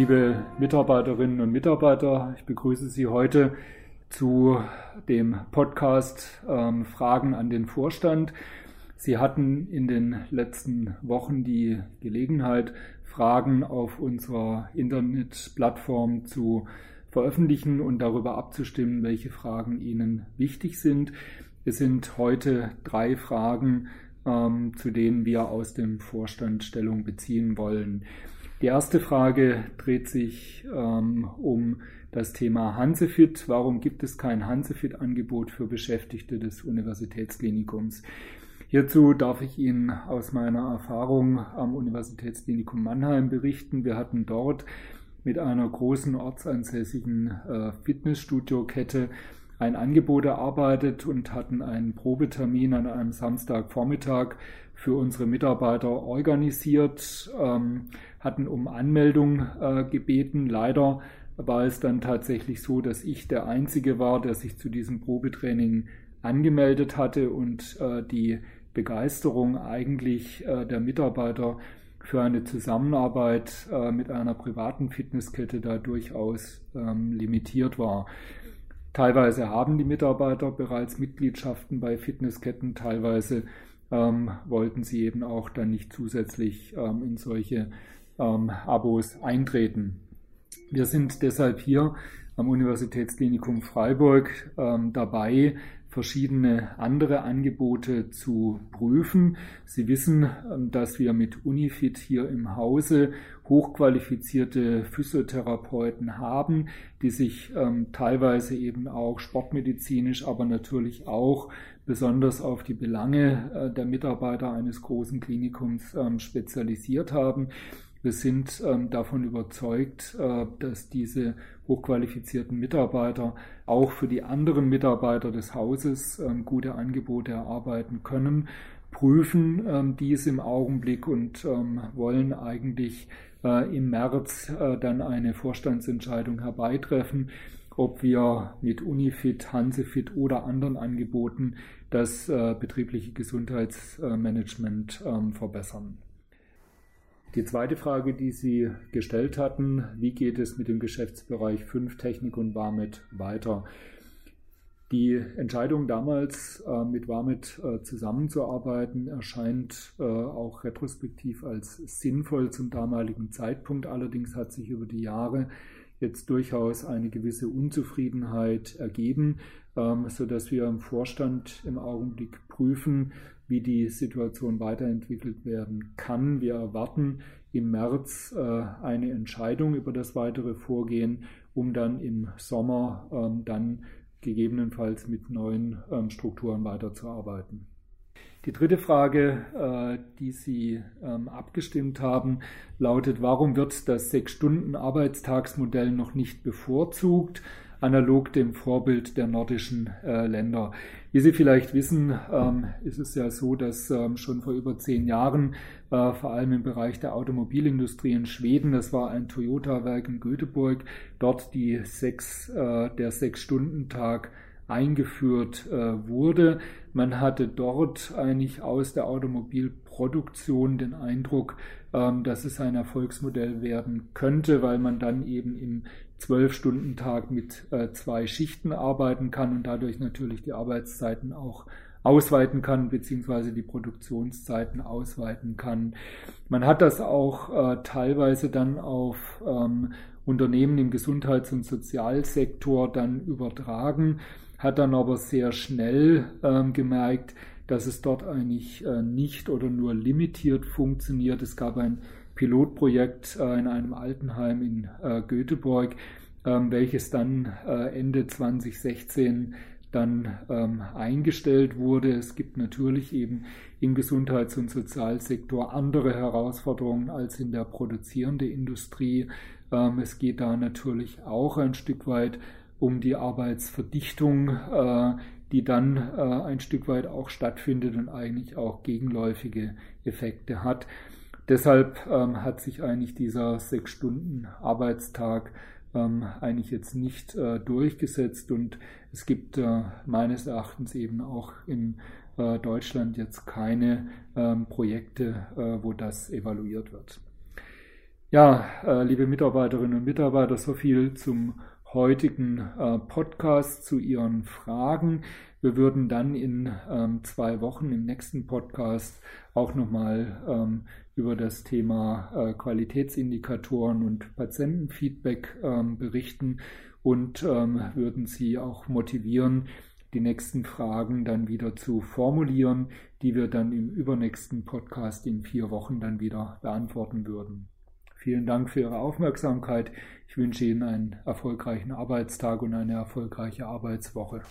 Liebe Mitarbeiterinnen und Mitarbeiter, ich begrüße Sie heute zu dem Podcast ähm, Fragen an den Vorstand. Sie hatten in den letzten Wochen die Gelegenheit, Fragen auf unserer Internetplattform zu veröffentlichen und darüber abzustimmen, welche Fragen Ihnen wichtig sind. Es sind heute drei Fragen, ähm, zu denen wir aus dem Vorstand Stellung beziehen wollen. Die erste Frage dreht sich ähm, um das Thema Hansefit. Warum gibt es kein Hansefit-Angebot für Beschäftigte des Universitätsklinikums? Hierzu darf ich Ihnen aus meiner Erfahrung am Universitätsklinikum Mannheim berichten. Wir hatten dort mit einer großen ortsansässigen äh, Fitnessstudio-Kette ein Angebot erarbeitet und hatten einen Probetermin an einem Samstagvormittag für unsere Mitarbeiter organisiert, ähm, hatten um Anmeldung äh, gebeten. Leider war es dann tatsächlich so, dass ich der Einzige war, der sich zu diesem Probetraining angemeldet hatte und äh, die Begeisterung eigentlich äh, der Mitarbeiter für eine Zusammenarbeit äh, mit einer privaten Fitnesskette da durchaus ähm, limitiert war. Teilweise haben die Mitarbeiter bereits Mitgliedschaften bei Fitnessketten, teilweise ähm, wollten sie eben auch dann nicht zusätzlich ähm, in solche ähm, Abos eintreten. Wir sind deshalb hier am Universitätsklinikum Freiburg ähm, dabei, verschiedene andere Angebote zu prüfen. Sie wissen, ähm, dass wir mit Unifit hier im Hause hochqualifizierte Physiotherapeuten haben, die sich ähm, teilweise eben auch sportmedizinisch, aber natürlich auch besonders auf die Belange äh, der Mitarbeiter eines großen Klinikums ähm, spezialisiert haben. Wir sind ähm, davon überzeugt, äh, dass diese hochqualifizierten Mitarbeiter auch für die anderen Mitarbeiter des Hauses ähm, gute Angebote erarbeiten können, prüfen ähm, dies im Augenblick und ähm, wollen eigentlich äh, im März äh, dann eine Vorstandsentscheidung herbeitreffen, ob wir mit Unifit, Hansefit oder anderen Angeboten das äh, betriebliche Gesundheitsmanagement ähm, verbessern. Die zweite Frage, die Sie gestellt hatten, wie geht es mit dem Geschäftsbereich 5 Technik und Warmet weiter? Die Entscheidung damals äh, mit Warmet äh, zusammenzuarbeiten erscheint äh, auch retrospektiv als sinnvoll zum damaligen Zeitpunkt. Allerdings hat sich über die Jahre jetzt durchaus eine gewisse Unzufriedenheit ergeben, ähm, sodass wir im Vorstand im Augenblick prüfen, wie die Situation weiterentwickelt werden kann. Wir erwarten im März äh, eine Entscheidung über das weitere Vorgehen, um dann im Sommer ähm, dann gegebenenfalls mit neuen ähm, Strukturen weiterzuarbeiten. Die dritte Frage, äh, die Sie ähm, abgestimmt haben, lautet, warum wird das Sechs-Stunden-Arbeitstagsmodell noch nicht bevorzugt? Analog dem Vorbild der nordischen äh, Länder. Wie Sie vielleicht wissen, ähm, ist es ja so, dass ähm, schon vor über zehn Jahren, äh, vor allem im Bereich der Automobilindustrie in Schweden, das war ein Toyota-Werk in Göteborg, dort die sechs, äh, der Sechs-Stunden-Tag eingeführt äh, wurde. Man hatte dort eigentlich aus der Automobilproduktion den Eindruck, ähm, dass es ein Erfolgsmodell werden könnte, weil man dann eben im Zwölf-Stunden-Tag mit äh, zwei Schichten arbeiten kann und dadurch natürlich die Arbeitszeiten auch ausweiten kann, beziehungsweise die Produktionszeiten ausweiten kann. Man hat das auch äh, teilweise dann auf ähm, Unternehmen im Gesundheits- und Sozialsektor dann übertragen, hat dann aber sehr schnell ähm, gemerkt, dass es dort eigentlich äh, nicht oder nur limitiert funktioniert. Es gab ein Pilotprojekt äh, in einem Altenheim in äh, Göteborg, ähm, welches dann äh, Ende 2016 dann ähm, eingestellt wurde. Es gibt natürlich eben im Gesundheits- und Sozialsektor andere Herausforderungen als in der produzierenden Industrie. Ähm, es geht da natürlich auch ein Stück weit um die Arbeitsverdichtung, die dann ein Stück weit auch stattfindet und eigentlich auch gegenläufige Effekte hat. Deshalb ähm, hat sich eigentlich dieser sechs Stunden Arbeitstag ähm, eigentlich jetzt nicht äh, durchgesetzt und es gibt äh, meines Erachtens eben auch in äh, Deutschland jetzt keine ähm, Projekte, äh, wo das evaluiert wird. Ja, äh, liebe Mitarbeiterinnen und Mitarbeiter, so viel zum heutigen äh, Podcast zu Ihren Fragen. Wir würden dann in ähm, zwei Wochen im nächsten Podcast auch nochmal ähm, über das Thema äh, Qualitätsindikatoren und Patientenfeedback ähm, berichten und würden Sie auch motivieren, die nächsten Fragen dann wieder zu formulieren, die wir dann im übernächsten Podcast in vier Wochen dann wieder beantworten würden. Vielen Dank für Ihre Aufmerksamkeit. Ich wünsche Ihnen einen erfolgreichen Arbeitstag und eine erfolgreiche Arbeitswoche.